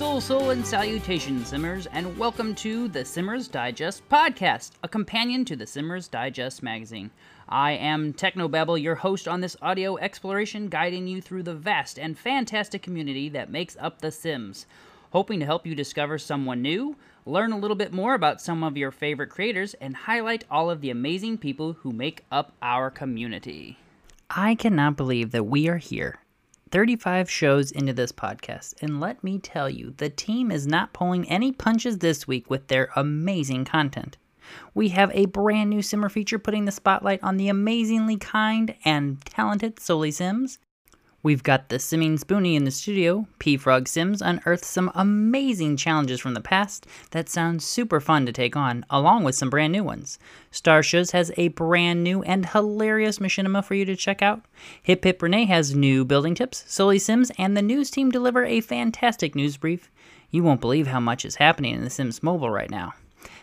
Sul, sul, and salutations, Simmers, and welcome to the Simmers Digest podcast, a companion to the Simmers Digest magazine. I am Technobabble, your host on this audio exploration, guiding you through the vast and fantastic community that makes up The Sims. Hoping to help you discover someone new, learn a little bit more about some of your favorite creators, and highlight all of the amazing people who make up our community. I cannot believe that we are here 35 shows into this podcast, and let me tell you, the team is not pulling any punches this week with their amazing content. We have a brand new Simmer feature putting the spotlight on the amazingly kind and talented Soli Sims. We've got the Simming Spoonie in the studio. P Frog Sims unearthed some amazing challenges from the past that sound super fun to take on, along with some brand new ones. Starshoes has a brand new and hilarious machinima for you to check out. Hip Hip Renee has new building tips. Soli Sims and the news team deliver a fantastic news brief. You won't believe how much is happening in The Sims Mobile right now.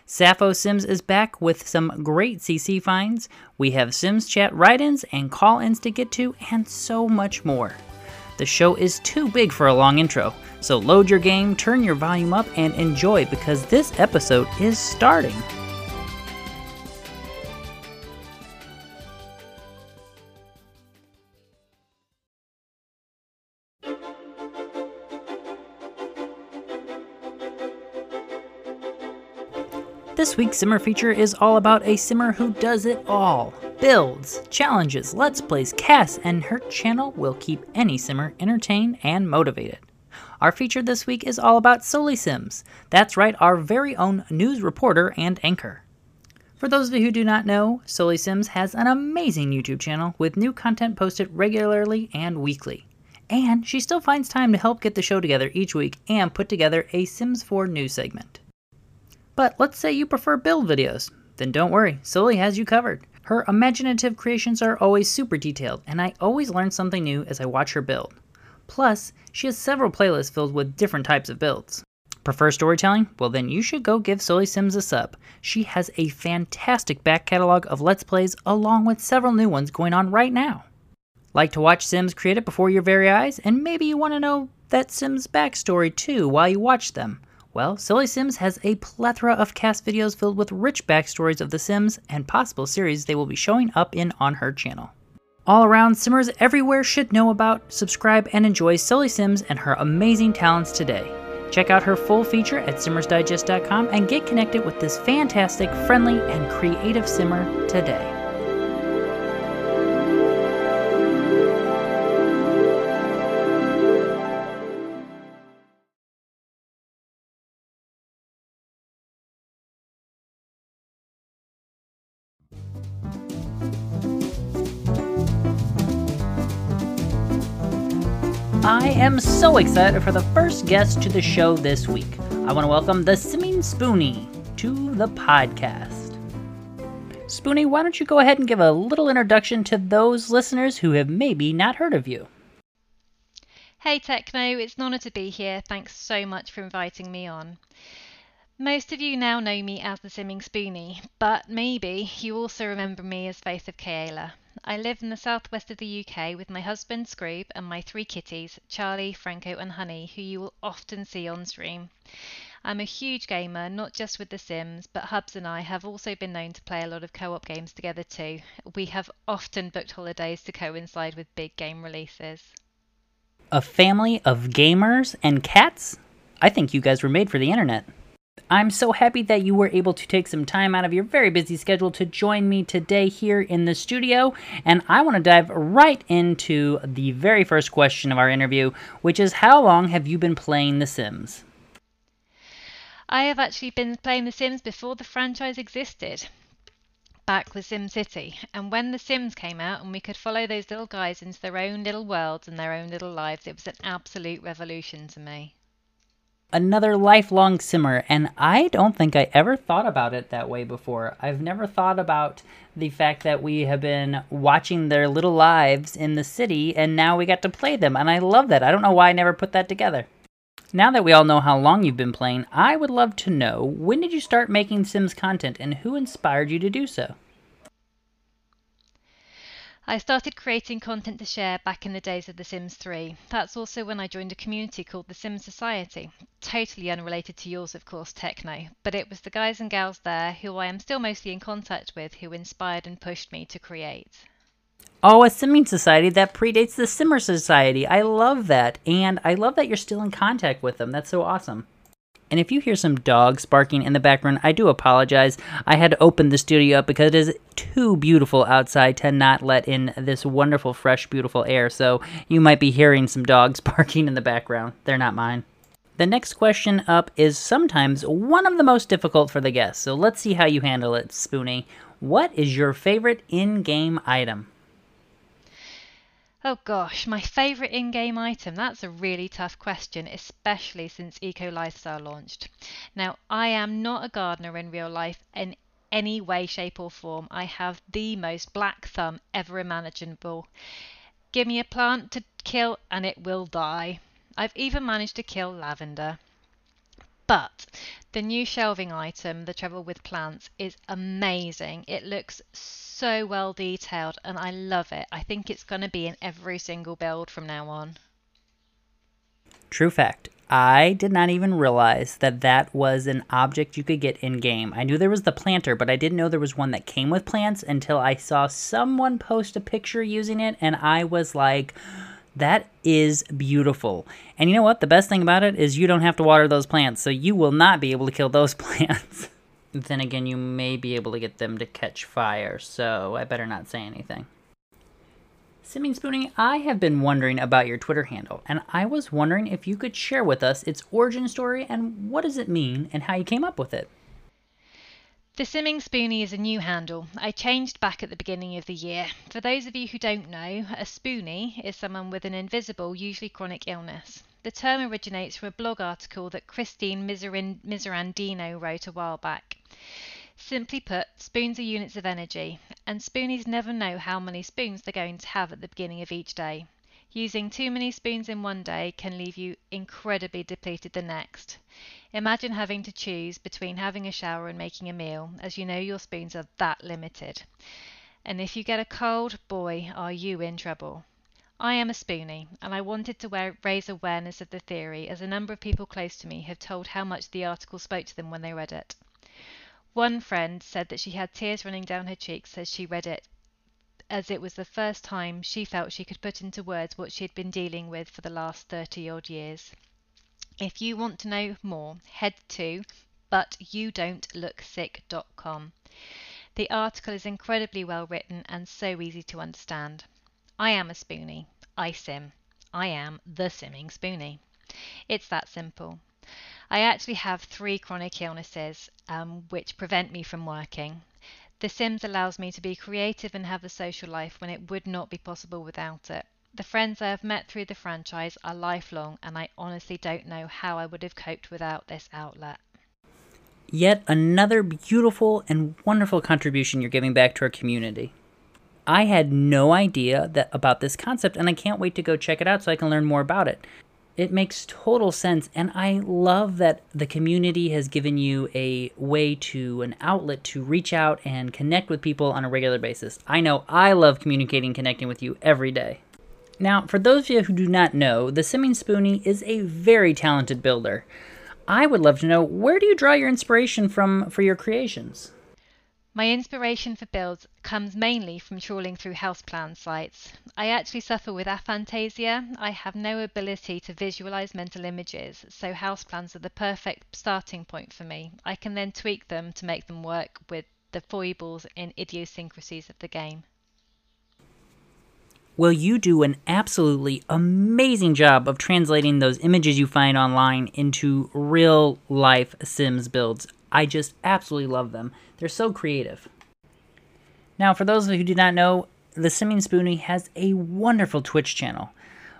Sappho Sims is back with some great CC finds. We have Sims chat write ins and call ins to get to, and so much more. The show is too big for a long intro, so load your game, turn your volume up, and enjoy because this episode is starting. This week's Simmer feature is all about a Simmer who does it all builds, challenges, let's plays, casts, and her channel will keep any Simmer entertained and motivated. Our feature this week is all about Soli Sims. That's right, our very own news reporter and anchor. For those of you who do not know, Soli Sims has an amazing YouTube channel with new content posted regularly and weekly. And she still finds time to help get the show together each week and put together a Sims 4 news segment. But let's say you prefer build videos. Then don't worry, Soli has you covered. Her imaginative creations are always super detailed, and I always learn something new as I watch her build. Plus, she has several playlists filled with different types of builds. Prefer storytelling? Well, then you should go give Sully Sims a sub. She has a fantastic back catalog of Let's Plays along with several new ones going on right now. Like to watch Sims create it before your very eyes? And maybe you want to know that Sims backstory too while you watch them. Well, Soli Sims has a plethora of cast videos filled with rich backstories of The Sims and possible series they will be showing up in on her channel. All around, Simmers everywhere should know about, subscribe, and enjoy Soli Sims and her amazing talents today. Check out her full feature at simmersdigest.com and get connected with this fantastic, friendly, and creative simmer today. I am so excited for the first guest to the show this week. I want to welcome the Simming Spoonie to the podcast. Spoonie, why don't you go ahead and give a little introduction to those listeners who have maybe not heard of you? Hey Techno, it's an honour to be here. Thanks so much for inviting me on. Most of you now know me as the Simming Spoonie, but maybe you also remember me as Faith of Kayla. I live in the southwest of the UK with my husband Scroob and my three kitties, Charlie, Franco, and Honey, who you will often see on stream. I'm a huge gamer, not just with The Sims, but Hubs and I have also been known to play a lot of co op games together too. We have often booked holidays to coincide with big game releases. A family of gamers and cats? I think you guys were made for the internet. I'm so happy that you were able to take some time out of your very busy schedule to join me today here in the studio. And I want to dive right into the very first question of our interview, which is How long have you been playing The Sims? I have actually been playing The Sims before the franchise existed. Back with SimCity, and when The Sims came out and we could follow those little guys into their own little worlds and their own little lives, it was an absolute revolution to me another lifelong simmer and i don't think i ever thought about it that way before. I've never thought about the fact that we have been watching their little lives in the city and now we got to play them and i love that. I don't know why i never put that together. Now that we all know how long you've been playing, I would love to know when did you start making Sims content and who inspired you to do so? I started creating content to share back in the days of The Sims 3. That's also when I joined a community called The Sims Society. Totally unrelated to yours, of course, Techno, but it was the guys and gals there who I am still mostly in contact with who inspired and pushed me to create. Oh, a simming society that predates the Simmer Society. I love that. And I love that you're still in contact with them. That's so awesome. And if you hear some dogs barking in the background, I do apologize. I had to open the studio up because it is too beautiful outside to not let in this wonderful, fresh, beautiful air. So you might be hearing some dogs barking in the background. They're not mine. The next question up is sometimes one of the most difficult for the guests. So let's see how you handle it, Spoonie. What is your favorite in game item? Oh gosh, my favourite in game item? That's a really tough question, especially since Eco Lifestyle launched. Now, I am not a gardener in real life in any way, shape, or form. I have the most black thumb ever imaginable. Give me a plant to kill and it will die. I've even managed to kill lavender. But the new shelving item, the Travel with Plants, is amazing. It looks so well detailed and I love it. I think it's going to be in every single build from now on. True fact. I did not even realize that that was an object you could get in game. I knew there was the planter, but I didn't know there was one that came with plants until I saw someone post a picture using it, and I was like, that is beautiful. And you know what? The best thing about it is you don't have to water those plants, so you will not be able to kill those plants. Then again, you may be able to get them to catch fire, so I better not say anything. Simming Spoonie, I have been wondering about your Twitter handle, and I was wondering if you could share with us its origin story and what does it mean and how you came up with it. The Simming Spoonie is a new handle. I changed back at the beginning of the year. For those of you who don't know, a spoonie is someone with an invisible, usually chronic illness. The term originates from a blog article that Christine Miserandino wrote a while back. Simply put, spoons are units of energy, and spoonies never know how many spoons they're going to have at the beginning of each day. Using too many spoons in one day can leave you incredibly depleted the next. Imagine having to choose between having a shower and making a meal, as you know your spoons are that limited. And if you get a cold, boy, are you in trouble. I am a spoonie, and I wanted to raise awareness of the theory as a number of people close to me have told how much the article spoke to them when they read it. One friend said that she had tears running down her cheeks as she read it as it was the first time she felt she could put into words what she had been dealing with for the last 30 odd years. If you want to know more, head to butyoudontlooksick.com. The article is incredibly well written and so easy to understand. I am a spoonie. I sim. I am the simming spoonie. It's that simple. I actually have three chronic illnesses um, which prevent me from working. The Sims allows me to be creative and have a social life when it would not be possible without it. The friends I have met through the franchise are lifelong, and I honestly don't know how I would have coped without this outlet. Yet another beautiful and wonderful contribution you're giving back to our community. I had no idea that about this concept, and I can't wait to go check it out so I can learn more about it it makes total sense. And i love that the community has given you a way to an outlet to reach out and connect with people on a regular basis. I know i love communicating connecting with you every day. Now for those of you who do not know the simming spoonie is a very talented builder. I would love to know where do you draw your inspiration from for your creations my inspiration for builds comes mainly from trawling through houseplan sites. I actually suffer with aphantasia. I have no ability to visualize mental images, so houseplans are the perfect starting point for me. I can then tweak them to make them work with the foibles and idiosyncrasies of the game. Well, you do an absolutely amazing job of translating those images you find online into real life Sims builds. I just absolutely love them. They're so creative. Now, for those of you who do not know, the Simming Spoonie has a wonderful Twitch channel.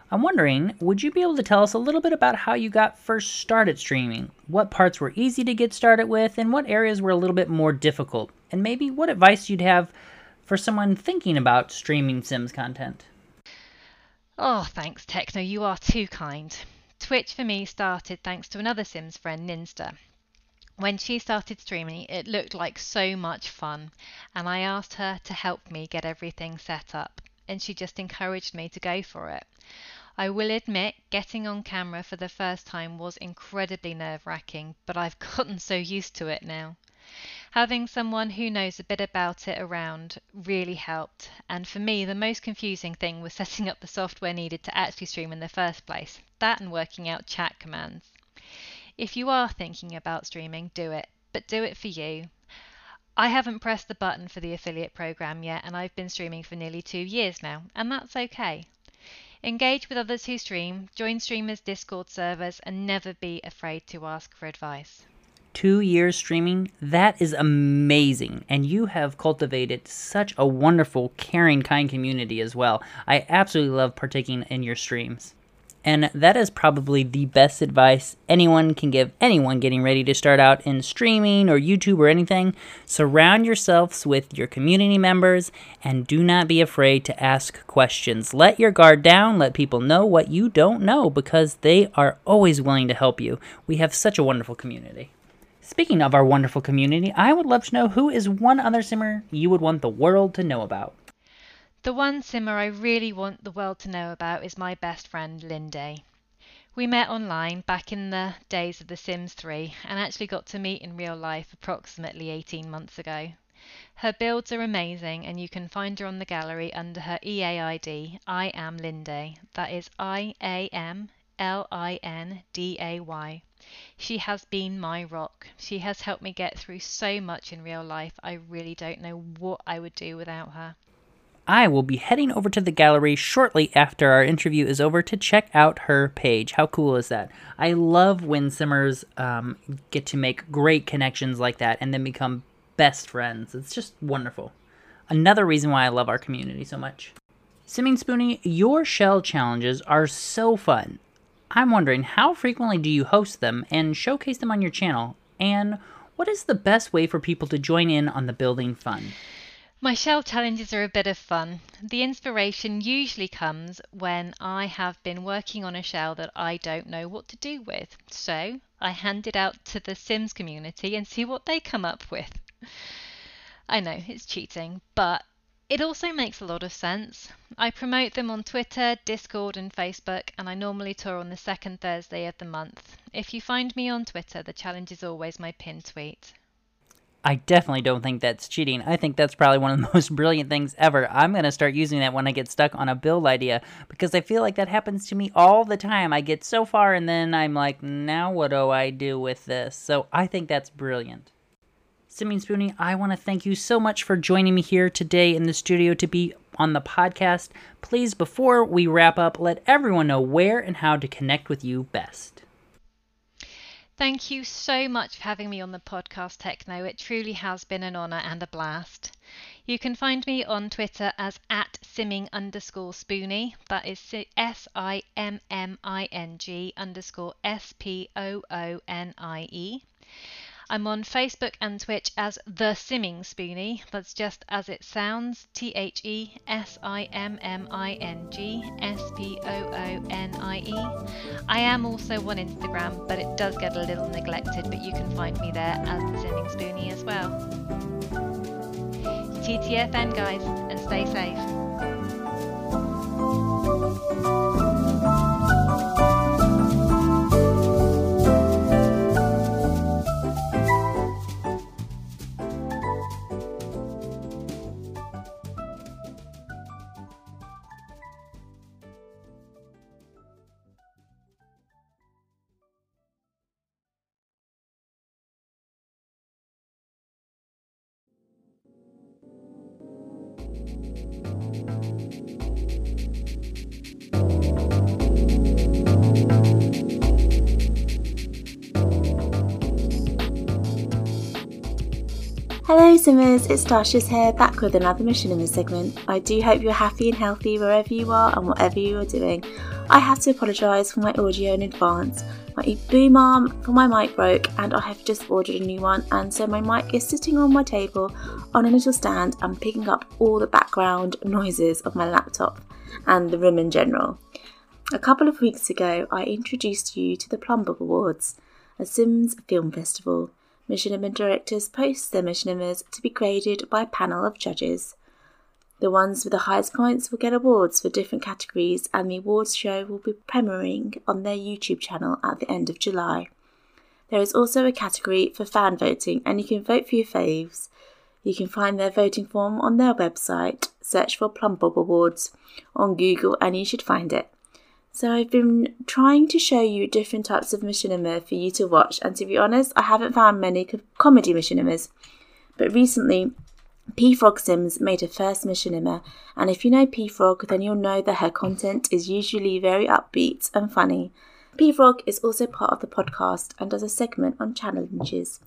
I'm wondering, would you be able to tell us a little bit about how you got first started streaming? What parts were easy to get started with, and what areas were a little bit more difficult? And maybe what advice you'd have for someone thinking about streaming Sims content? Oh, thanks, Techno. You are too kind. Twitch for me started thanks to another Sims friend, Ninsta. When she started streaming, it looked like so much fun, and I asked her to help me get everything set up, and she just encouraged me to go for it. I will admit, getting on camera for the first time was incredibly nerve wracking, but I've gotten so used to it now. Having someone who knows a bit about it around really helped, and for me, the most confusing thing was setting up the software needed to actually stream in the first place. That and working out chat commands. If you are thinking about streaming, do it, but do it for you. I haven't pressed the button for the affiliate program yet, and I've been streaming for nearly two years now, and that's okay. Engage with others who stream, join streamers' Discord servers, and never be afraid to ask for advice. Two years streaming, that is amazing. And you have cultivated such a wonderful, caring, kind community as well. I absolutely love partaking in your streams. And that is probably the best advice anyone can give anyone getting ready to start out in streaming or YouTube or anything. Surround yourselves with your community members and do not be afraid to ask questions. Let your guard down, let people know what you don't know because they are always willing to help you. We have such a wonderful community. Speaking of our wonderful community, I would love to know who is one other simmer you would want the world to know about. The one simmer I really want the world to know about is my best friend Linde. We met online back in the days of The Sims 3 and actually got to meet in real life approximately 18 months ago. Her builds are amazing and you can find her on the gallery under her EAID, I am Linde. That is I A M L I N D A Y. She has been my rock. She has helped me get through so much in real life. I really don't know what I would do without her. I will be heading over to the gallery shortly after our interview is over to check out her page. How cool is that? I love when Simmers um, get to make great connections like that and then become best friends. It's just wonderful. Another reason why I love our community so much. Simming Spoonie, your shell challenges are so fun. I'm wondering how frequently do you host them and showcase them on your channel? And what is the best way for people to join in on the building fun? My shell challenges are a bit of fun. The inspiration usually comes when I have been working on a shell that I don't know what to do with. So I hand it out to the Sims community and see what they come up with. I know it's cheating, but it also makes a lot of sense. I promote them on Twitter, Discord, and Facebook, and I normally tour on the second Thursday of the month. If you find me on Twitter, the challenge is always my pinned tweet. I definitely don't think that's cheating. I think that's probably one of the most brilliant things ever. I'm going to start using that when I get stuck on a build idea because I feel like that happens to me all the time. I get so far and then I'm like, now what do I do with this? So I think that's brilliant. Simming Spoonie, I want to thank you so much for joining me here today in the studio to be on the podcast. Please, before we wrap up, let everyone know where and how to connect with you best. Thank you so much for having me on the podcast, Techno. It truly has been an honour and a blast. You can find me on Twitter as at simming underscore spoonie. That is S I M M I N G underscore S P O O N I E. I'm on Facebook and Twitch as The Simming Spoonie. That's just as it sounds T H E S I M M I N G S P O O N I E. I am also on Instagram, but it does get a little neglected, but you can find me there as The Simming Spoonie as well. TTFN, guys, and stay safe. Simmers, it's Starshiz here, back with another mission in this segment. I do hope you're happy and healthy wherever you are and whatever you are doing. I have to apologise for my audio in advance. My boom arm for my mic broke and I have just ordered a new one and so my mic is sitting on my table on a little stand and picking up all the background noises of my laptop and the room in general. A couple of weeks ago, I introduced you to the Plumbob Awards, a Sims film festival. Machinima directors post their machinimas to be graded by a panel of judges. The ones with the highest points will get awards for different categories, and the awards show will be premiering on their YouTube channel at the end of July. There is also a category for fan voting, and you can vote for your faves. You can find their voting form on their website. Search for Plumbob Awards on Google, and you should find it. So I've been trying to show you different types of machinima for you to watch, and to be honest, I haven't found many co- comedy machinimas. But recently, P Frog Sims made her first machinima, and if you know P Frog, then you'll know that her content is usually very upbeat and funny. P Frog is also part of the podcast and does a segment on challenges.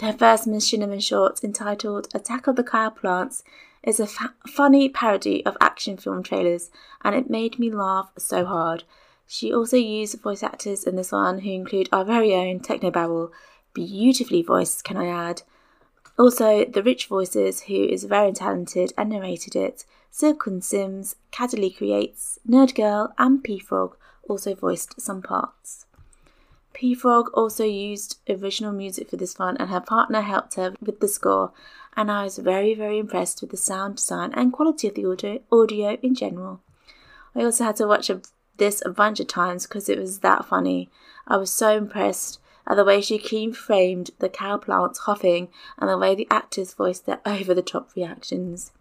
Her first machinima short, entitled Attack of the Cow Plants, is a fa- funny parody of action film trailers, and it made me laugh so hard. She also used voice actors in this one, who include our very own Technobabble, beautifully voiced, can I add. Also, the Rich Voices, who is very talented and narrated it. Silken Sims, Cadley Creates, Nerd Girl, and P Frog also voiced some parts. P Frog also used original music for this one, and her partner helped her with the score. And I was very, very impressed with the sound design and quality of the audio, audio in general. I also had to watch a, this a bunch of times because it was that funny. I was so impressed at the way she key framed the cow plants huffing and the way the actors voiced their over the top reactions.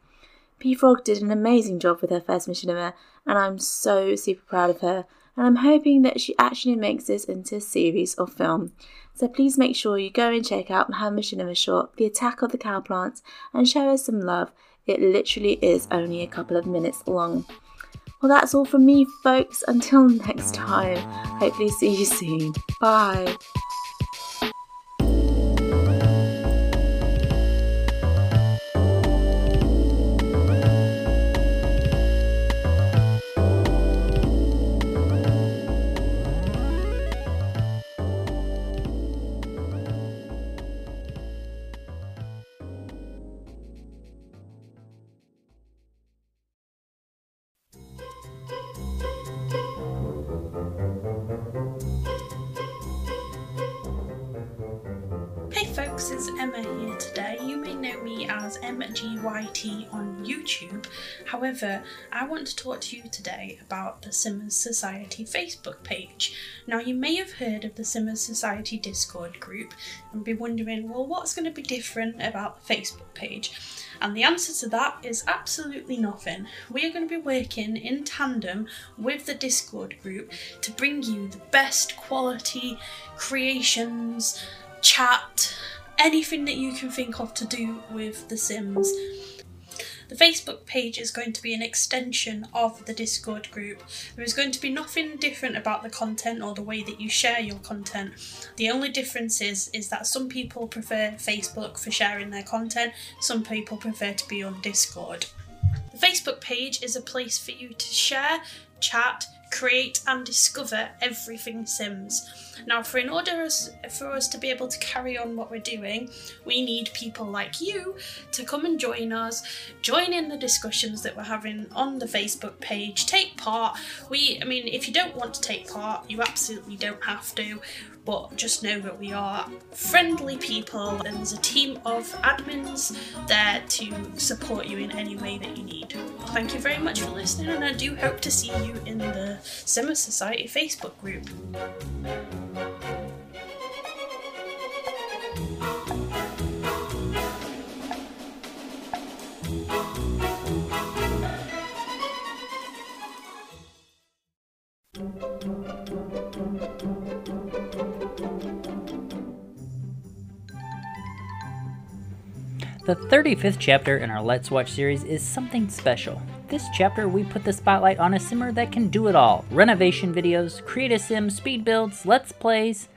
P Frog did an amazing job with her first machinima, and I'm so super proud of her and I'm hoping that she actually makes this into a series or film. So please make sure you go and check out her machinima short, The Attack of the Cow Plants, and show us some love. It literally is only a couple of minutes long. Well, that's all from me, folks. Until next time, hopefully, see you soon. Bye. However, I want to talk to you today about the Simmers Society Facebook page. Now, you may have heard of the Simmers Society Discord group and be wondering, well, what's going to be different about the Facebook page? And the answer to that is absolutely nothing. We are going to be working in tandem with the Discord group to bring you the best quality creations chat, anything that you can think of to do with The Sims. The Facebook page is going to be an extension of the Discord group. There is going to be nothing different about the content or the way that you share your content. The only difference is is that some people prefer Facebook for sharing their content, some people prefer to be on Discord. The Facebook page is a place for you to share, chat, create and discover everything Sims. Now, for in order for us to be able to carry on what we're doing, we need people like you to come and join us, join in the discussions that we're having on the Facebook page, take part. We, I mean, if you don't want to take part, you absolutely don't have to. But just know that we are friendly people and there's a team of admins there to support you in any way that you need. Thank you very much for listening, and I do hope to see you in the Simmer Society Facebook group. The 35th chapter in our Let's Watch series is something special. This chapter, we put the spotlight on a simmer that can do it all renovation videos, create a sim, speed builds, let's plays.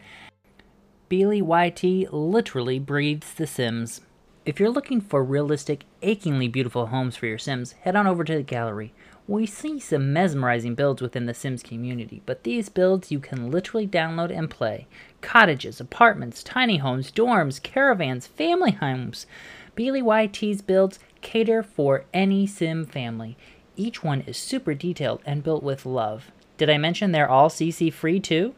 Beely YT literally breathes The Sims. If you're looking for realistic, achingly beautiful homes for your Sims, head on over to the gallery. We see some mesmerizing builds within the Sims community, but these builds you can literally download and play. Cottages, apartments, tiny homes, dorms, caravans, family homes. Beely YT's builds cater for any sim family. Each one is super detailed and built with love. Did I mention they're all CC free too?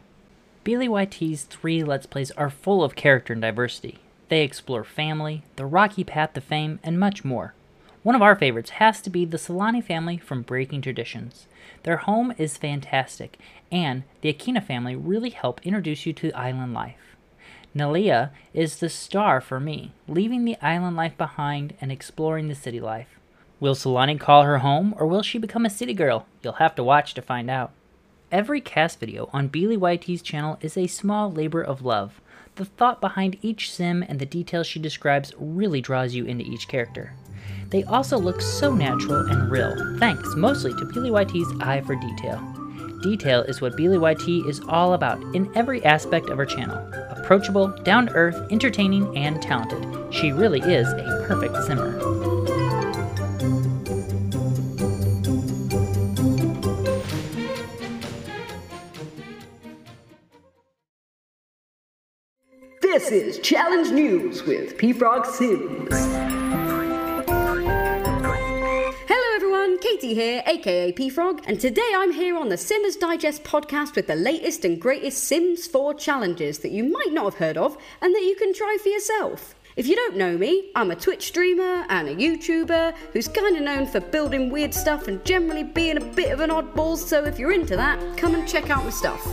BLYT's three Let's Plays are full of character and diversity. They explore family, the rocky path to fame, and much more. One of our favorites has to be the Solani family from Breaking Traditions. Their home is fantastic, and the Akina family really help introduce you to island life. Nalia is the star for me, leaving the island life behind and exploring the city life. Will Sulani call her home, or will she become a city girl? You'll have to watch to find out. Every cast video on BLYT's channel is a small labor of love. The thought behind each sim and the details she describes really draws you into each character. They also look so natural and real, thanks mostly to BLYT's eye for detail. Detail is what BLYT is all about in every aspect of her channel. Approachable, down to earth, entertaining, and talented. She really is a perfect simmer. This is Challenge News with P Frog Sims. Katie here, aka P Frog, and today I'm here on the Simmers Digest podcast with the latest and greatest Sims 4 challenges that you might not have heard of and that you can try for yourself. If you don't know me, I'm a Twitch streamer and a YouTuber who's kind of known for building weird stuff and generally being a bit of an oddball, so if you're into that, come and check out my stuff.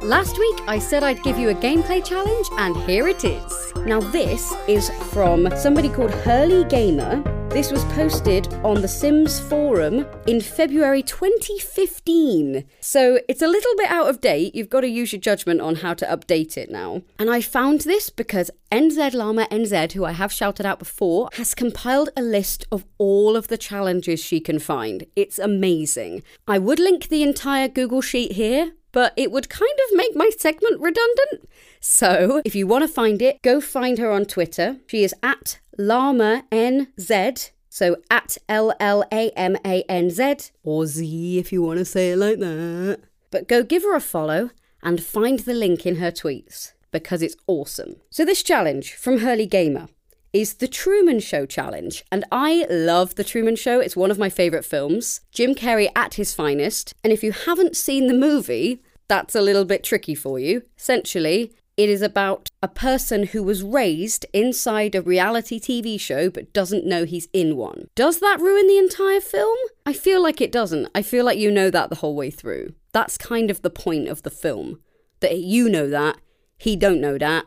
Last week, I said I'd give you a gameplay challenge, and here it is. Now, this is from somebody called Hurley Gamer. This was posted on the Sims forum in February 2015. So it's a little bit out of date. You've got to use your judgment on how to update it now. And I found this because NZ Llama NZ, who I have shouted out before, has compiled a list of all of the challenges she can find. It's amazing. I would link the entire Google Sheet here, but it would kind of make my segment redundant. So, if you want to find it, go find her on Twitter. She is at Llama NZ. So at L L A M A N Z, or Z if you want to say it like that. But go give her a follow and find the link in her tweets because it's awesome. So, this challenge from Hurley Gamer is The Truman Show Challenge. And I love The Truman Show. It's one of my favourite films. Jim Carrey at his finest. And if you haven't seen the movie, that's a little bit tricky for you. Essentially, it is about a person who was raised inside a reality TV show but doesn't know he's in one. Does that ruin the entire film? I feel like it doesn't. I feel like you know that the whole way through. That's kind of the point of the film. That you know that, he don't know that.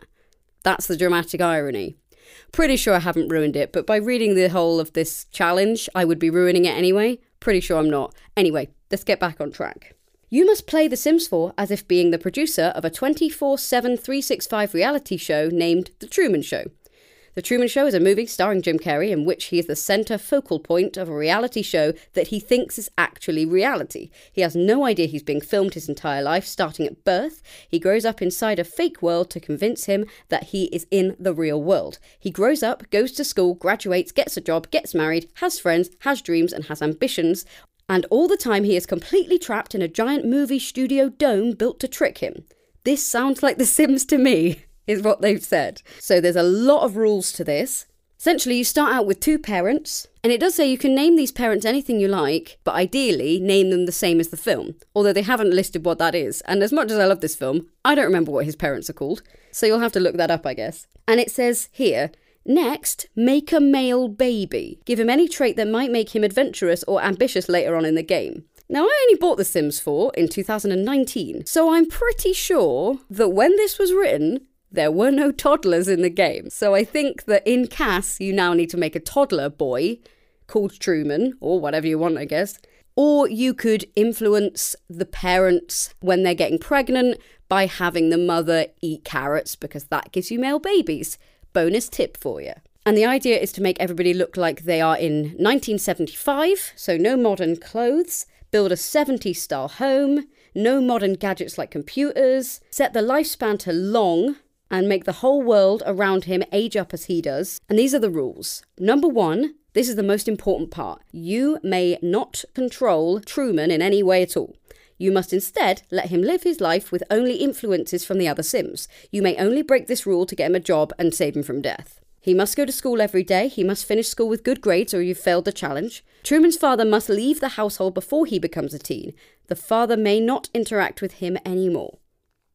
That's the dramatic irony. Pretty sure I haven't ruined it, but by reading the whole of this challenge, I would be ruining it anyway. Pretty sure I'm not. Anyway, let's get back on track. You must play The Sims 4 as if being the producer of a 24 7 365 reality show named The Truman Show. The Truman Show is a movie starring Jim Carrey in which he is the centre focal point of a reality show that he thinks is actually reality. He has no idea he's being filmed his entire life, starting at birth. He grows up inside a fake world to convince him that he is in the real world. He grows up, goes to school, graduates, gets a job, gets married, has friends, has dreams, and has ambitions. And all the time he is completely trapped in a giant movie studio dome built to trick him. This sounds like The Sims to me is what they've said. So there's a lot of rules to this. Essentially, you start out with two parents, and it does say you can name these parents anything you like, but ideally name them the same as the film, although they haven't listed what that is. And as much as I love this film, I don't remember what his parents are called, so you'll have to look that up, I guess. And it says here, Next, make a male baby. Give him any trait that might make him adventurous or ambitious later on in the game. Now, I only bought The Sims 4 in 2019, so I'm pretty sure that when this was written, there were no toddlers in the game. So I think that in CAS, you now need to make a toddler boy called Truman, or whatever you want, I guess. Or you could influence the parents when they're getting pregnant by having the mother eat carrots because that gives you male babies. Bonus tip for you. And the idea is to make everybody look like they are in 1975, so no modern clothes, build a 70s style home, no modern gadgets like computers, set the lifespan to long, and make the whole world around him age up as he does. And these are the rules. Number one, this is the most important part. You may not control Truman in any way at all. You must instead let him live his life with only influences from the other Sims. You may only break this rule to get him a job and save him from death. He must go to school every day. He must finish school with good grades or you've failed the challenge. Truman's father must leave the household before he becomes a teen. The father may not interact with him anymore.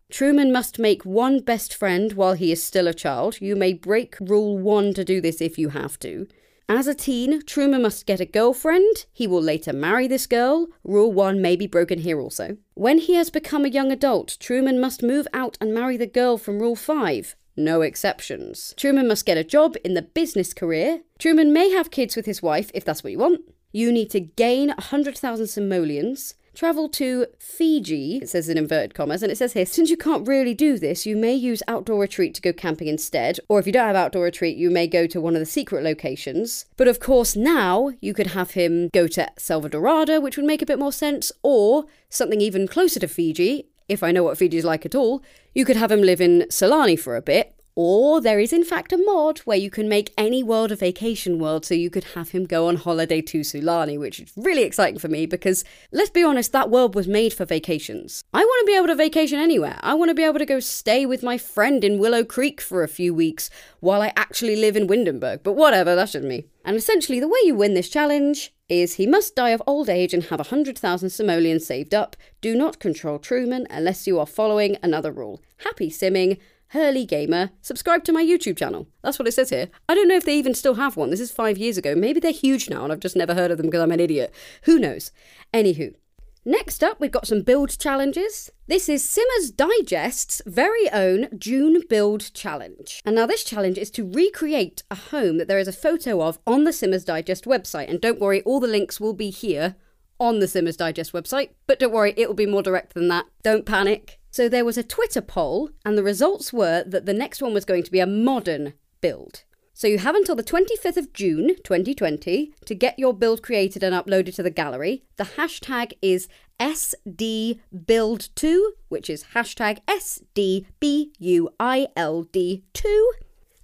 Truman must make one best friend while he is still a child. You may break rule one to do this if you have to. As a teen, Truman must get a girlfriend. He will later marry this girl. Rule 1 may be broken here also. When he has become a young adult, Truman must move out and marry the girl from Rule 5. No exceptions. Truman must get a job in the business career. Truman may have kids with his wife if that's what you want. You need to gain 100,000 simoleons. Travel to Fiji, it says in inverted commas, and it says here, since you can't really do this, you may use outdoor retreat to go camping instead, or if you don't have outdoor retreat, you may go to one of the secret locations. But of course, now you could have him go to Selvadorada, which would make a bit more sense, or something even closer to Fiji, if I know what Fiji's like at all. You could have him live in Sulani for a bit, or there is in fact a mod where you can make any world a vacation world so you could have him go on holiday to Sulani, which is really exciting for me because let's be honest, that world was made for vacations. I want to be able to vacation anywhere. I want to be able to go stay with my friend in Willow Creek for a few weeks while I actually live in Windenburg. But whatever, that's just me. And essentially, the way you win this challenge is he must die of old age and have 100,000 simoleons saved up. Do not control Truman unless you are following another rule. Happy simming. Hurley Gamer, subscribe to my YouTube channel. That's what it says here. I don't know if they even still have one. This is five years ago. Maybe they're huge now and I've just never heard of them because I'm an idiot. Who knows? Anywho. Next up, we've got some build challenges. This is Simmers Digest's very own June Build Challenge. And now, this challenge is to recreate a home that there is a photo of on the Simmers Digest website. And don't worry, all the links will be here on the Simmers Digest website. But don't worry, it will be more direct than that. Don't panic. So there was a Twitter poll, and the results were that the next one was going to be a modern build. So you have until the 25th of June 2020 to get your build created and uploaded to the gallery. The hashtag is SDBuild2, which is hashtag SDBUILD2.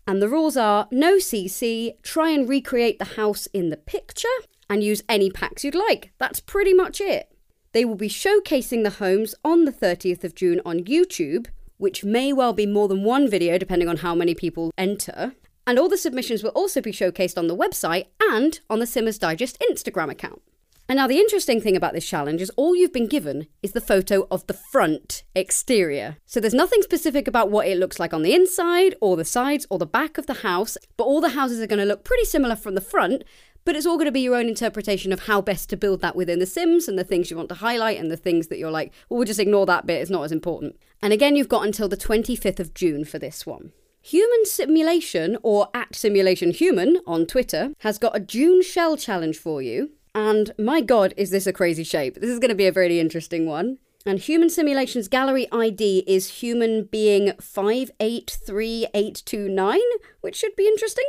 And the rules are no CC, try and recreate the house in the picture, and use any packs you'd like. That's pretty much it. They will be showcasing the homes on the 30th of June on YouTube, which may well be more than one video depending on how many people enter. And all the submissions will also be showcased on the website and on the Simmers Digest Instagram account. And now, the interesting thing about this challenge is all you've been given is the photo of the front exterior. So there's nothing specific about what it looks like on the inside, or the sides, or the back of the house, but all the houses are going to look pretty similar from the front, but it's all going to be your own interpretation of how best to build that within The Sims and the things you want to highlight and the things that you're like, well, we'll just ignore that bit, it's not as important. And again, you've got until the 25th of June for this one. Human Simulation, or at Simulation Human on Twitter, has got a June Shell challenge for you. And my god, is this a crazy shape? This is going to be a really interesting one. And Human Simulation's gallery ID is human being 583829, which should be interesting.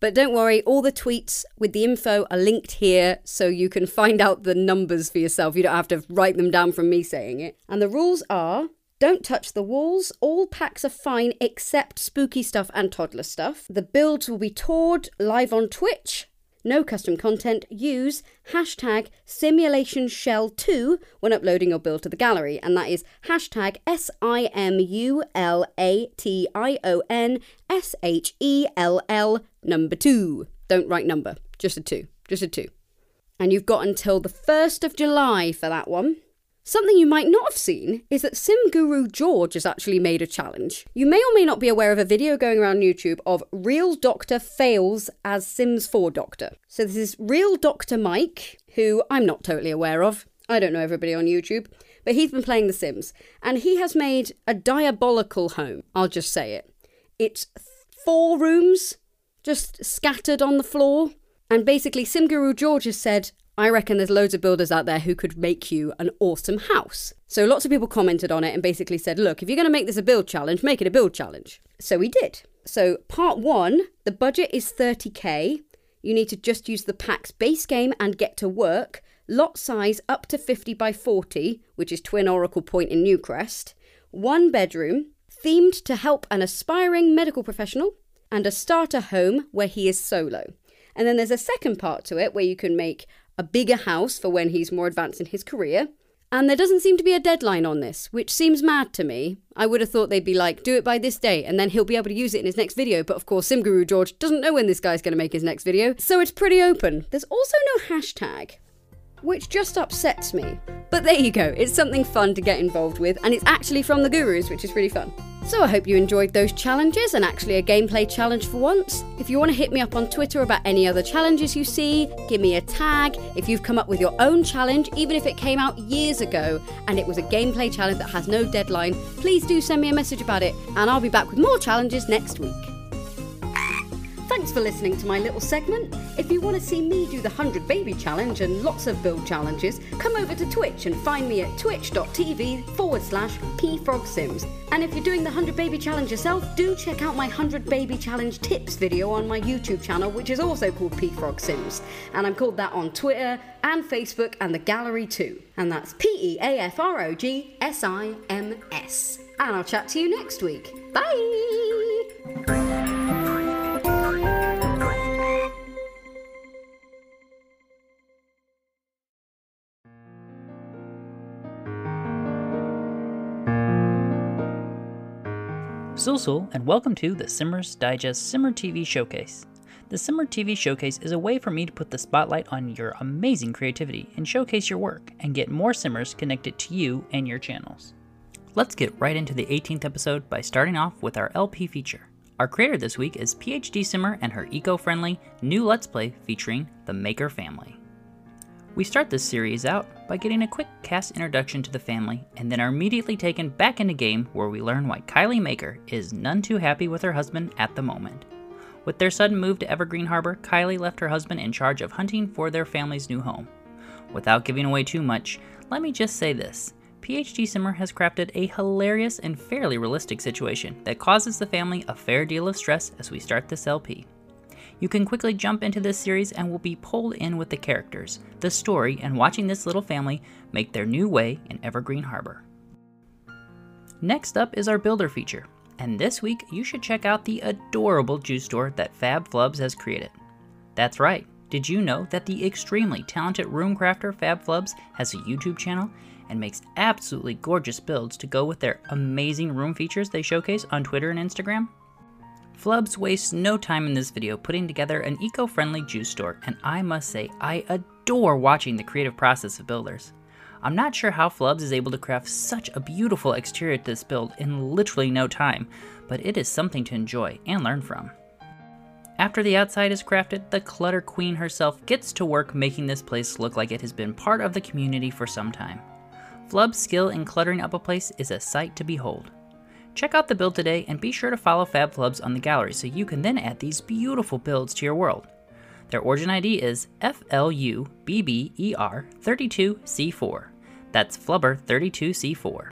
But don't worry, all the tweets with the info are linked here so you can find out the numbers for yourself. You don't have to write them down from me saying it. And the rules are don't touch the walls. All packs are fine except spooky stuff and toddler stuff. The builds will be toured live on Twitch. No custom content. Use hashtag simulation shell 2 when uploading your build to the gallery. And that is hashtag S I M U L A T I O N S H E L L number 2. Don't write number, just a 2. Just a 2. And you've got until the 1st of July for that one. Something you might not have seen is that Sim Guru George has actually made a challenge. You may or may not be aware of a video going around YouTube of Real Doctor fails as Sims 4 Doctor. So this is Real Doctor Mike, who I'm not totally aware of. I don't know everybody on YouTube, but he's been playing The Sims, and he has made a diabolical home. I'll just say it. It's four rooms, just scattered on the floor. And basically, Sim Guru George has said, I reckon there's loads of builders out there who could make you an awesome house. So lots of people commented on it and basically said, look, if you're going to make this a build challenge, make it a build challenge. So we did. So part one, the budget is 30k. You need to just use the pack's base game and get to work. Lot size up to 50 by 40, which is Twin Oracle Point in Newcrest. One bedroom, themed to help an aspiring medical professional, and a starter home where he is solo. And then there's a second part to it where you can make a bigger house for when he's more advanced in his career, And there doesn't seem to be a deadline on this, which seems mad to me. I would have thought they'd be like, do it by this day, and then he'll be able to use it in his next video. But of course, Simguru George doesn't know when this guy's going to make his next video, so it's pretty open. There's also no hashtag which just upsets me. But there you go, it's something fun to get involved with, and it's actually from the Gurus, which is really fun. So I hope you enjoyed those challenges and actually a gameplay challenge for once. If you want to hit me up on Twitter about any other challenges you see, give me a tag. If you've come up with your own challenge, even if it came out years ago and it was a gameplay challenge that has no deadline, please do send me a message about it, and I'll be back with more challenges next week. Thanks for listening to my little segment. If you want to see me do the 100 Baby Challenge and lots of build challenges, come over to Twitch and find me at twitch.tv forward slash peafrogsims. And if you're doing the 100 Baby Challenge yourself, do check out my 100 Baby Challenge tips video on my YouTube channel, which is also called peafrogsims. And I'm called that on Twitter and Facebook and the gallery too. And that's P E A F R O G S I M S. And I'll chat to you next week. Bye! Sulsul, and welcome to the Simmers Digest Simmer TV Showcase. The Simmer TV Showcase is a way for me to put the spotlight on your amazing creativity and showcase your work and get more Simmers connected to you and your channels. Let's get right into the 18th episode by starting off with our LP feature. Our creator this week is PhD Simmer and her eco friendly new Let's Play featuring the Maker family. We start this series out by getting a quick CAS introduction to the family, and then are immediately taken back into game where we learn why Kylie Maker is none too happy with her husband at the moment. With their sudden move to Evergreen Harbor, Kylie left her husband in charge of hunting for their family's new home. Without giving away too much, let me just say this. PhD Simmer has crafted a hilarious and fairly realistic situation that causes the family a fair deal of stress as we start this LP. You can quickly jump into this series and will be pulled in with the characters, the story, and watching this little family make their new way in Evergreen Harbor. Next up is our builder feature, and this week you should check out the adorable juice store that Fab Flubs has created. That's right, did you know that the extremely talented room crafter Fab Flubs has a YouTube channel and makes absolutely gorgeous builds to go with their amazing room features they showcase on Twitter and Instagram? Flubs wastes no time in this video putting together an eco-friendly juice store, and I must say, I adore watching the creative process of builders. I'm not sure how Flubs is able to craft such a beautiful exterior to this build in literally no time, but it is something to enjoy and learn from. After the outside is crafted, the Clutter Queen herself gets to work making this place look like it has been part of the community for some time. Flub's skill in cluttering up a place is a sight to behold. Check out the build today and be sure to follow Fab Flubs on the gallery so you can then add these beautiful builds to your world. Their origin ID is FLUBBER32C4. That's Flubber32C4.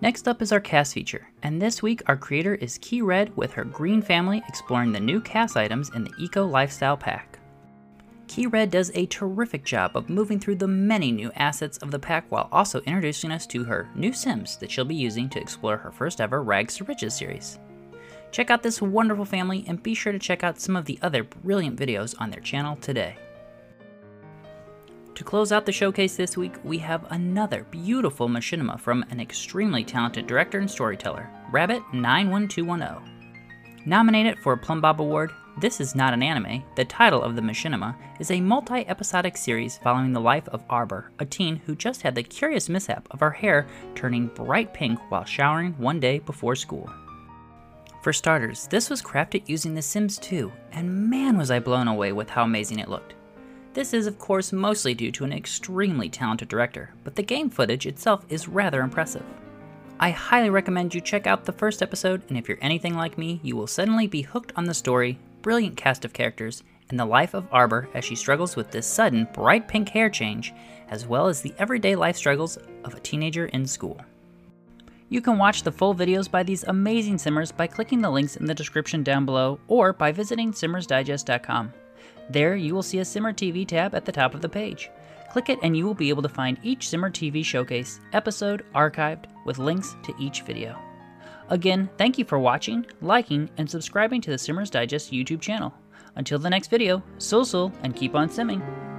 Next up is our CAS feature, and this week our creator is Key Red with her green family exploring the new CAS items in the Eco Lifestyle Pack. Key Red does a terrific job of moving through the many new assets of the pack while also introducing us to her new Sims that she'll be using to explore her first ever Rags to Riches series. Check out this wonderful family and be sure to check out some of the other brilliant videos on their channel today. To close out the showcase this week, we have another beautiful machinima from an extremely talented director and storyteller, Rabbit91210. Nominated for a Plumbob Award, this is not an anime. The title of the machinima is a multi episodic series following the life of Arbor, a teen who just had the curious mishap of her hair turning bright pink while showering one day before school. For starters, this was crafted using The Sims 2, and man was I blown away with how amazing it looked. This is, of course, mostly due to an extremely talented director, but the game footage itself is rather impressive. I highly recommend you check out the first episode, and if you're anything like me, you will suddenly be hooked on the story, brilliant cast of characters, and the life of Arbor as she struggles with this sudden bright pink hair change, as well as the everyday life struggles of a teenager in school. You can watch the full videos by these amazing Simmers by clicking the links in the description down below or by visiting simmersdigest.com. There, you will see a Simmer TV tab at the top of the page. Click it and you will be able to find each Simmer TV showcase episode archived with links to each video. Again, thank you for watching, liking, and subscribing to the Simmers Digest YouTube channel. Until the next video, sul sul and keep on simming.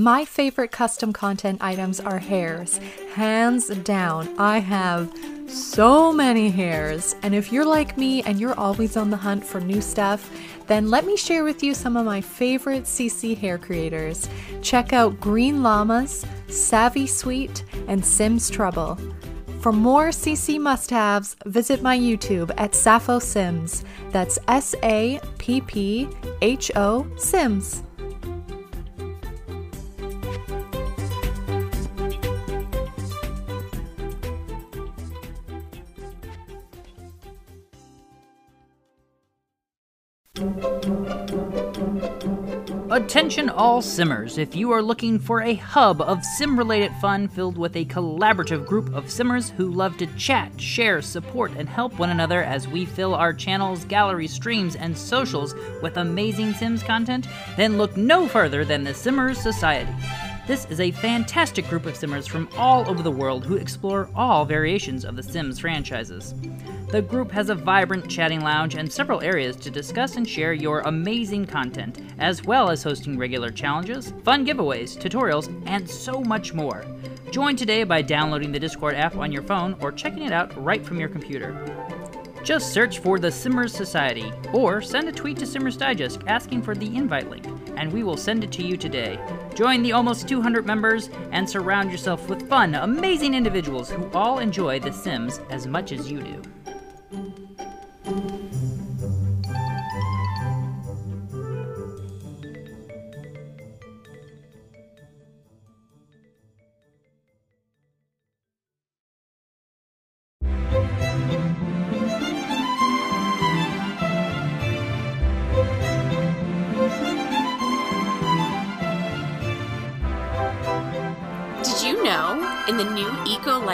My favorite custom content items are hairs. Hands down, I have so many hairs. And if you're like me and you're always on the hunt for new stuff, then let me share with you some of my favorite CC hair creators. Check out Green Llamas, Savvy Sweet, and Sims Trouble. For more CC must haves, visit my YouTube at Sappho Sims. That's S A P P H O Sims. Attention all simmers, if you are looking for a hub of sim related fun filled with a collaborative group of simmers who love to chat, share, support, and help one another as we fill our channels, gallery streams, and socials with amazing Sims content, then look no further than the Simmers Society. This is a fantastic group of simmers from all over the world who explore all variations of the Sims franchises. The group has a vibrant chatting lounge and several areas to discuss and share your amazing content, as well as hosting regular challenges, fun giveaways, tutorials, and so much more. Join today by downloading the Discord app on your phone or checking it out right from your computer. Just search for the Simmers Society or send a tweet to Simmers Digest asking for the invite link, and we will send it to you today. Join the almost 200 members and surround yourself with fun, amazing individuals who all enjoy The Sims as much as you do.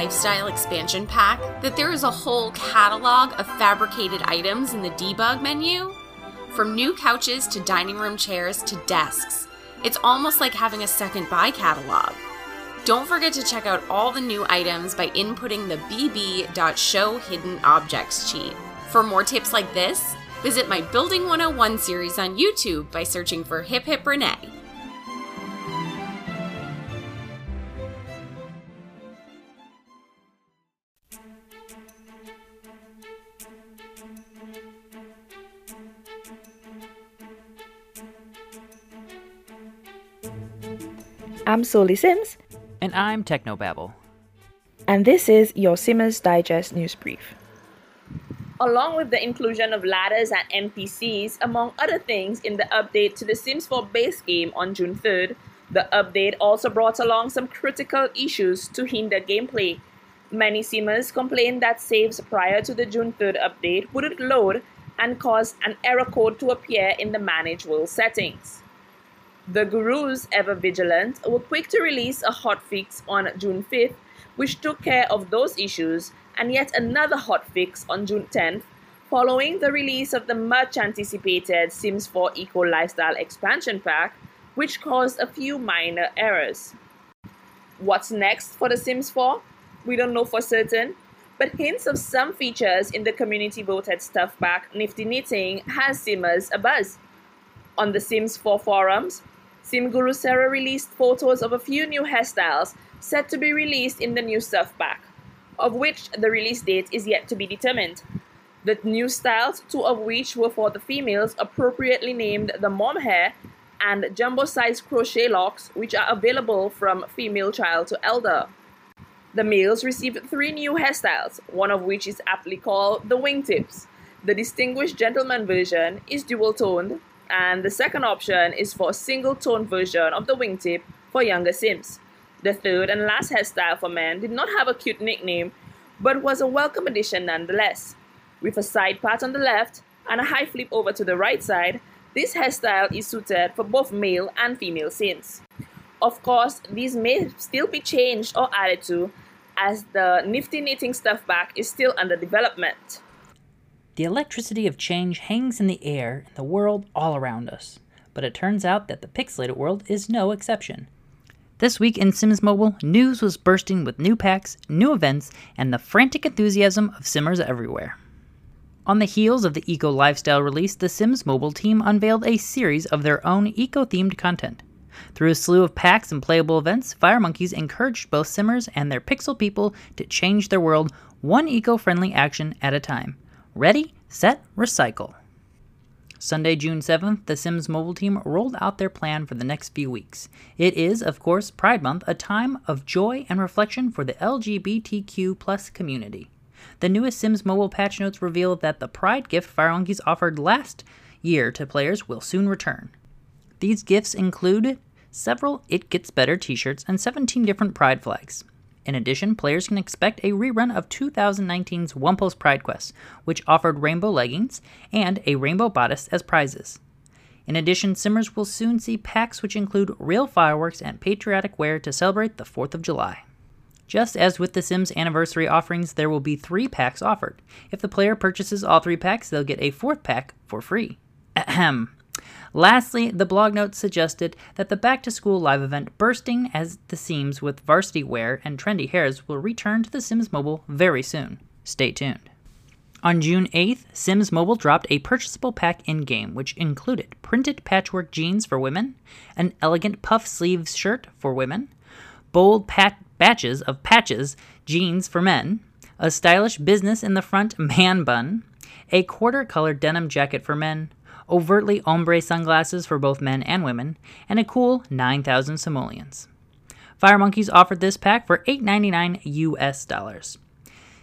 Lifestyle expansion pack, that there is a whole catalog of fabricated items in the debug menu? From new couches to dining room chairs to desks. It's almost like having a second buy catalog. Don't forget to check out all the new items by inputting the bb.show hidden objects cheat. For more tips like this, visit my Building 101 series on YouTube by searching for Hip Hip Renee. I'm Soli Sims, And I'm Technobabble. and this is your Simmers Digest news brief. along with the inclusion of ladders and NPCs, among other things, in the update to the Sims 4 base game on June 3rd. The update also brought along some critical issues to hinder gameplay. Many Simmers complained that saves prior to the June 3rd update wouldn't load and caused an error code to appear in the Manage World settings. The Gurus, ever vigilant, were quick to release a hotfix on June 5th, which took care of those issues, and yet another hotfix on June 10th, following the release of the much anticipated Sims 4 Eco Lifestyle expansion pack, which caused a few minor errors. What's next for The Sims 4? We don't know for certain, but hints of some features in the community voted stuff pack Nifty Knitting has Simmers abuzz. On the Sims 4 forums, SimGuru Sarah released photos of a few new hairstyles set to be released in the new surf pack, of which the release date is yet to be determined. The new styles, two of which were for the females, appropriately named the mom hair and jumbo size crochet locks, which are available from female child to elder. The males received three new hairstyles, one of which is aptly called the wingtips. The distinguished gentleman version is dual toned, and the second option is for a single tone version of the wingtip for younger Sims. The third and last hairstyle for men did not have a cute nickname, but was a welcome addition nonetheless. With a side part on the left and a high flip over to the right side, this hairstyle is suited for both male and female Sims. Of course, these may still be changed or added to, as the nifty knitting stuff pack is still under development. The electricity of change hangs in the air in the world all around us, but it turns out that the pixelated world is no exception. This week in Sims Mobile, news was bursting with new packs, new events, and the frantic enthusiasm of Simmers everywhere. On the heels of the Eco Lifestyle release, the Sims Mobile team unveiled a series of their own eco themed content. Through a slew of packs and playable events, Firemonkeys encouraged both Simmers and their pixel people to change their world one eco friendly action at a time. Ready, set, recycle. Sunday, June 7th, the Sims mobile team rolled out their plan for the next few weeks. It is, of course, Pride Month, a time of joy and reflection for the LGBTQ community. The newest Sims mobile patch notes reveal that the Pride gift Firemonkeys offered last year to players will soon return. These gifts include several It Gets Better t shirts and 17 different Pride flags. In addition, players can expect a rerun of 2019's Wumple's Pride Quest, which offered rainbow leggings and a rainbow bodice as prizes. In addition, Simmers will soon see packs which include real fireworks and patriotic wear to celebrate the 4th of July. Just as with the Sims anniversary offerings, there will be three packs offered. If the player purchases all three packs, they'll get a fourth pack for free. Ahem. Lastly, the blog notes suggested that the back to school live event bursting as the seams with varsity wear and trendy hairs will return to The Sims Mobile very soon. Stay tuned. On June 8th, Sims Mobile dropped a purchasable pack in game, which included printed patchwork jeans for women, an elegant puff sleeves shirt for women, bold pat- batches of patches jeans for men, a stylish business in the front man bun, a quarter colored denim jacket for men, overtly ombre sunglasses for both men and women, and a cool 9,000 simoleons. Firemonkeys offered this pack for $8.99 US dollars.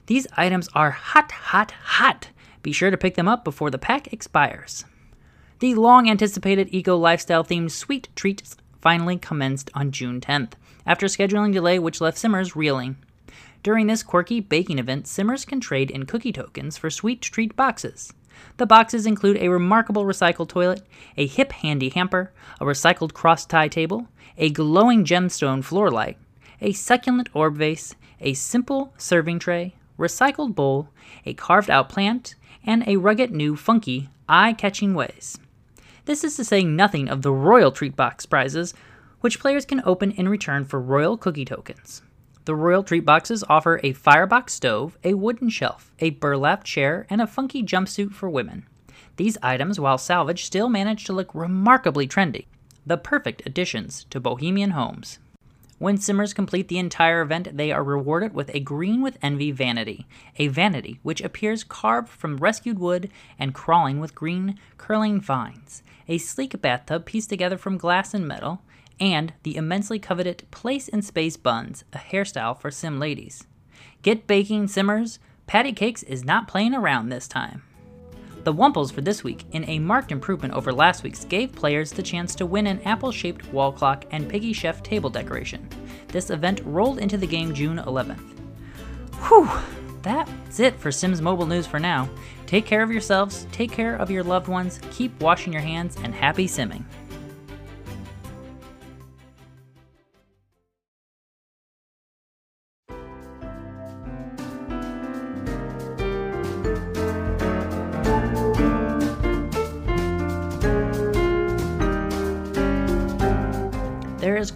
These items are hot, hot, hot. Be sure to pick them up before the pack expires. The long anticipated eco lifestyle themed sweet treats finally commenced on June 10th, after a scheduling delay which left Simmers reeling. During this quirky baking event, Simmers can trade in cookie tokens for sweet treat boxes. The boxes include a remarkable recycled toilet, a hip handy hamper, a recycled cross tie table, a glowing gemstone floor light, a succulent orb vase, a simple serving tray, recycled bowl, a carved out plant, and a rugged new funky, eye catching ways. This is to say nothing of the Royal Treat Box prizes, which players can open in return for Royal Cookie tokens. The Royal Treat Boxes offer a firebox stove, a wooden shelf, a burlap chair, and a funky jumpsuit for women. These items, while salvaged, still manage to look remarkably trendy, the perfect additions to bohemian homes. When Simmers complete the entire event, they are rewarded with a Green with Envy vanity, a vanity which appears carved from rescued wood and crawling with green, curling vines, a sleek bathtub pieced together from glass and metal, and the immensely coveted Place in Space buns, a hairstyle for sim ladies. Get baking, simmers. Patty Cakes is not playing around this time. The Wumples for this week, in a marked improvement over last week's, gave players the chance to win an apple shaped wall clock and Piggy Chef table decoration. This event rolled into the game June 11th. Whew, that's it for Sims Mobile News for now. Take care of yourselves, take care of your loved ones, keep washing your hands, and happy simming.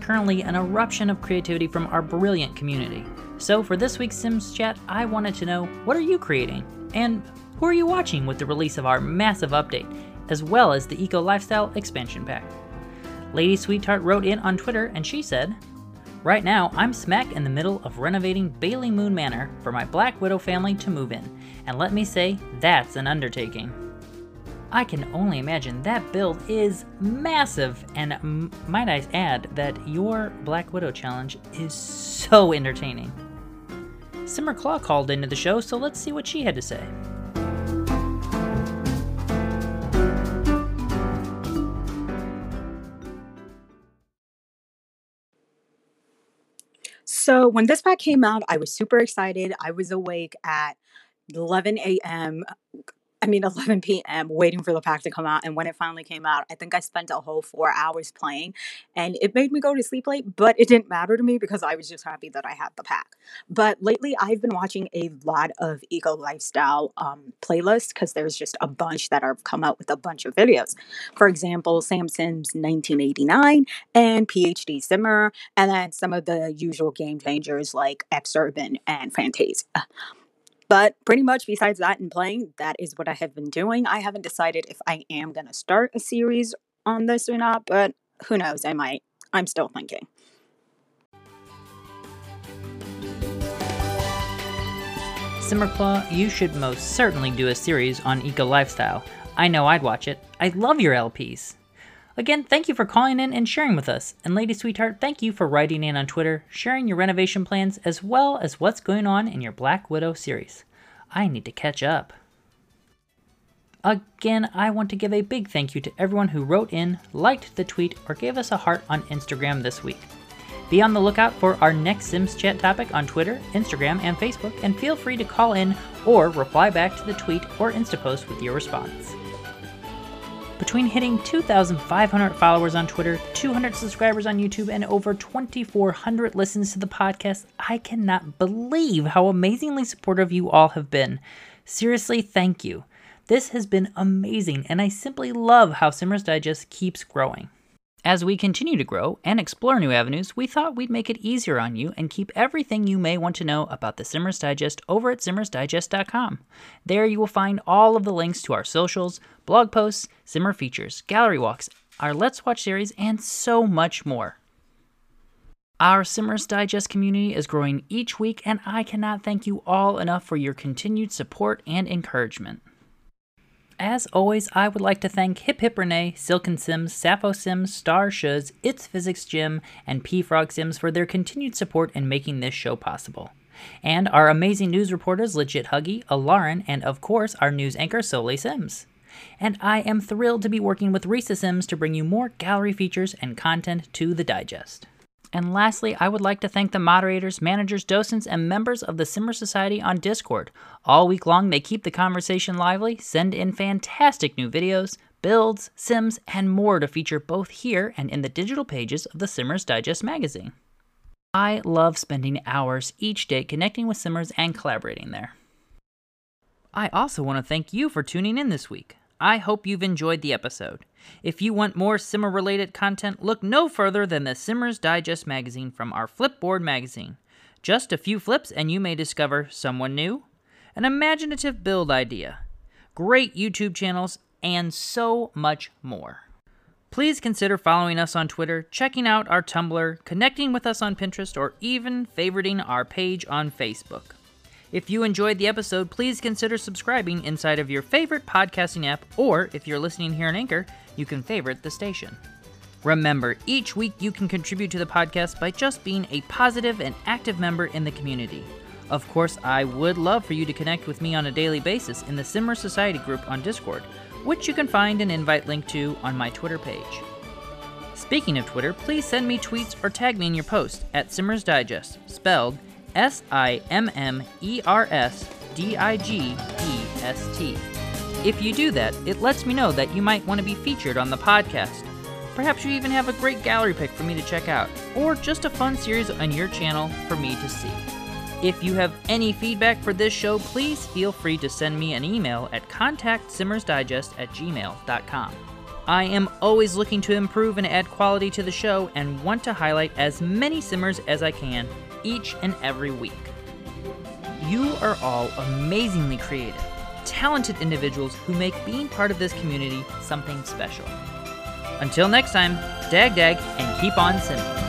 Currently an eruption of creativity from our brilliant community. So, for this week's Sims Chat, I wanted to know what are you creating? And who are you watching with the release of our massive update, as well as the Eco Lifestyle expansion pack? Lady Sweetheart wrote in on Twitter and she said, Right now, I'm smack in the middle of renovating Bailey Moon Manor for my Black Widow family to move in, and let me say, that's an undertaking. I can only imagine that build is massive, and might I add that your Black Widow challenge is so entertaining. Simmer Claw called into the show, so let's see what she had to say. So when this pack came out, I was super excited. I was awake at 11 a.m. I mean 11 p.m. waiting for the pack to come out and when it finally came out, I think I spent a whole 4 hours playing and it made me go to sleep late, but it didn't matter to me because I was just happy that I had the pack. But lately I've been watching a lot of eco lifestyle um playlists cuz there's just a bunch that have come out with a bunch of videos. For example, Sam Sims 1989 and PhD Simmer and then some of the usual game changers like Exurban and Fantasia. But pretty much besides that and playing, that is what I have been doing. I haven't decided if I am going to start a series on this or not, but who knows, I might. I'm still thinking. Simmerclaw, you should most certainly do a series on eco lifestyle. I know I'd watch it. I love your LPs. Again, thank you for calling in and sharing with us. And Lady Sweetheart, thank you for writing in on Twitter, sharing your renovation plans, as well as what's going on in your Black Widow series. I need to catch up. Again, I want to give a big thank you to everyone who wrote in, liked the tweet, or gave us a heart on Instagram this week. Be on the lookout for our next Sims Chat topic on Twitter, Instagram, and Facebook, and feel free to call in or reply back to the tweet or Insta post with your response. Between hitting 2,500 followers on Twitter, 200 subscribers on YouTube, and over 2,400 listens to the podcast, I cannot believe how amazingly supportive you all have been. Seriously, thank you. This has been amazing, and I simply love how Simmers Digest keeps growing. As we continue to grow and explore new avenues, we thought we'd make it easier on you and keep everything you may want to know about the Simmers Digest over at simmersdigest.com. There you will find all of the links to our socials, blog posts, Simmer features, gallery walks, our Let's Watch series, and so much more. Our Simmers Digest community is growing each week, and I cannot thank you all enough for your continued support and encouragement. As always, I would like to thank Hip Hip Renee, Silken Sims, Sappho Sims, Star Shuz, It's Physics Gym, and Pea Frog Sims for their continued support in making this show possible. And our amazing news reporters Legit Huggy, Alarin, and of course our news anchor Soleil Sims. And I am thrilled to be working with Risa Sims to bring you more gallery features and content to the digest. And lastly, I would like to thank the moderators, managers, docents, and members of the Simmer Society on Discord. All week long, they keep the conversation lively, send in fantastic new videos, builds, sims, and more to feature both here and in the digital pages of the Simmers Digest magazine. I love spending hours each day connecting with Simmers and collaborating there. I also want to thank you for tuning in this week. I hope you've enjoyed the episode. If you want more Simmer related content, look no further than the Simmers Digest magazine from our Flipboard magazine. Just a few flips, and you may discover someone new, an imaginative build idea, great YouTube channels, and so much more. Please consider following us on Twitter, checking out our Tumblr, connecting with us on Pinterest, or even favoriting our page on Facebook. If you enjoyed the episode, please consider subscribing inside of your favorite podcasting app, or if you're listening here on Anchor, you can favorite the station. Remember, each week you can contribute to the podcast by just being a positive and active member in the community. Of course, I would love for you to connect with me on a daily basis in the Simmer Society group on Discord, which you can find an invite link to on my Twitter page. Speaking of Twitter, please send me tweets or tag me in your post at Simmers Digest, spelled S I M M E R S D I G E S T. If you do that, it lets me know that you might want to be featured on the podcast. Perhaps you even have a great gallery pick for me to check out, or just a fun series on your channel for me to see. If you have any feedback for this show, please feel free to send me an email at contactsimmersdigest at gmail.com. I am always looking to improve and add quality to the show and want to highlight as many simmers as I can each and every week. You are all amazingly creative, talented individuals who make being part of this community something special. Until next time, dag dag and keep on simming.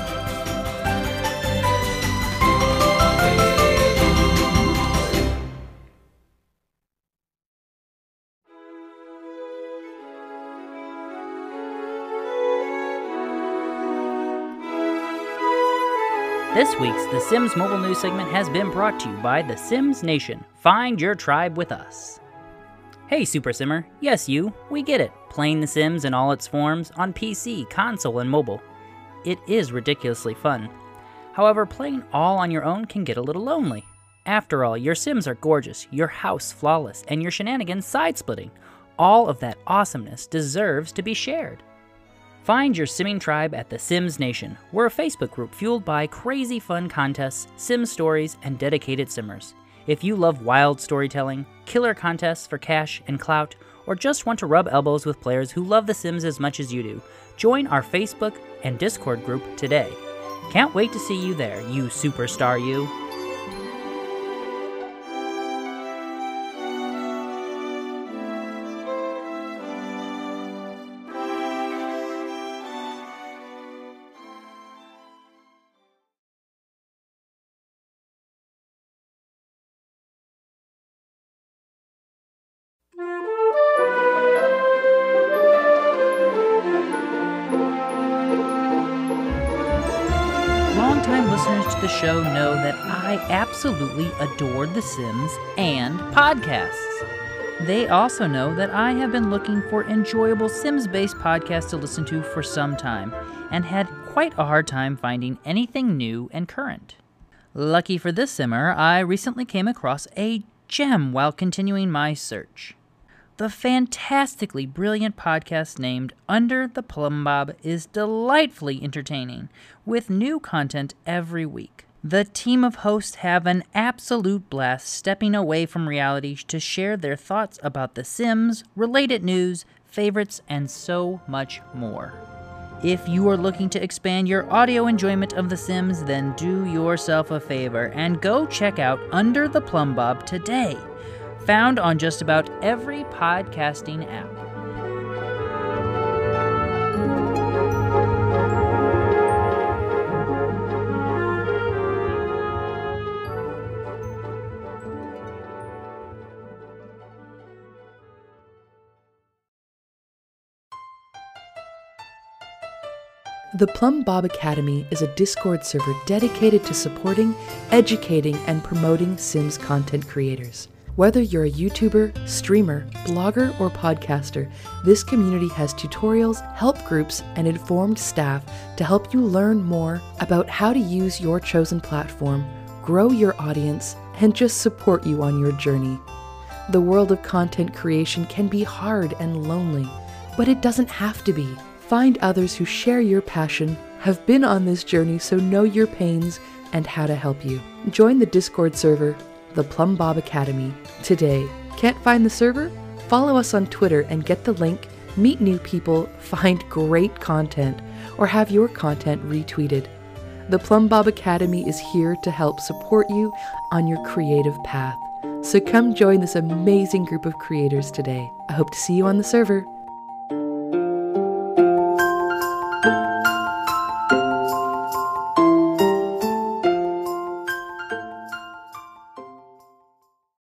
This week's The Sims Mobile News segment has been brought to you by The Sims Nation. Find your tribe with us. Hey, Super Simmer. Yes, you. We get it. Playing The Sims in all its forms on PC, console, and mobile. It is ridiculously fun. However, playing all on your own can get a little lonely. After all, your Sims are gorgeous, your house flawless, and your shenanigans side splitting. All of that awesomeness deserves to be shared. Find your simming tribe at The Sims Nation. We're a Facebook group fueled by crazy fun contests, sim stories, and dedicated simmers. If you love wild storytelling, killer contests for cash and clout, or just want to rub elbows with players who love The Sims as much as you do, join our Facebook and Discord group today. Can't wait to see you there, you superstar you. Absolutely adore The Sims and podcasts. They also know that I have been looking for enjoyable Sims based podcasts to listen to for some time and had quite a hard time finding anything new and current. Lucky for this simmer, I recently came across a gem while continuing my search. The fantastically brilliant podcast named Under the Plumbob is delightfully entertaining, with new content every week. The team of hosts have an absolute blast stepping away from reality to share their thoughts about The Sims, related news, favorites, and so much more. If you are looking to expand your audio enjoyment of The Sims, then do yourself a favor and go check out Under the Plumbob today. Found on just about every podcasting app. The Plumbob Academy is a Discord server dedicated to supporting, educating, and promoting Sims content creators. Whether you're a YouTuber, streamer, blogger, or podcaster, this community has tutorials, help groups, and informed staff to help you learn more about how to use your chosen platform, grow your audience, and just support you on your journey. The world of content creation can be hard and lonely, but it doesn't have to be. Find others who share your passion, have been on this journey, so know your pains and how to help you. Join the Discord server, the Plumbob Academy, today. Can't find the server? Follow us on Twitter and get the link, meet new people, find great content, or have your content retweeted. The Plumbob Academy is here to help support you on your creative path. So come join this amazing group of creators today. I hope to see you on the server.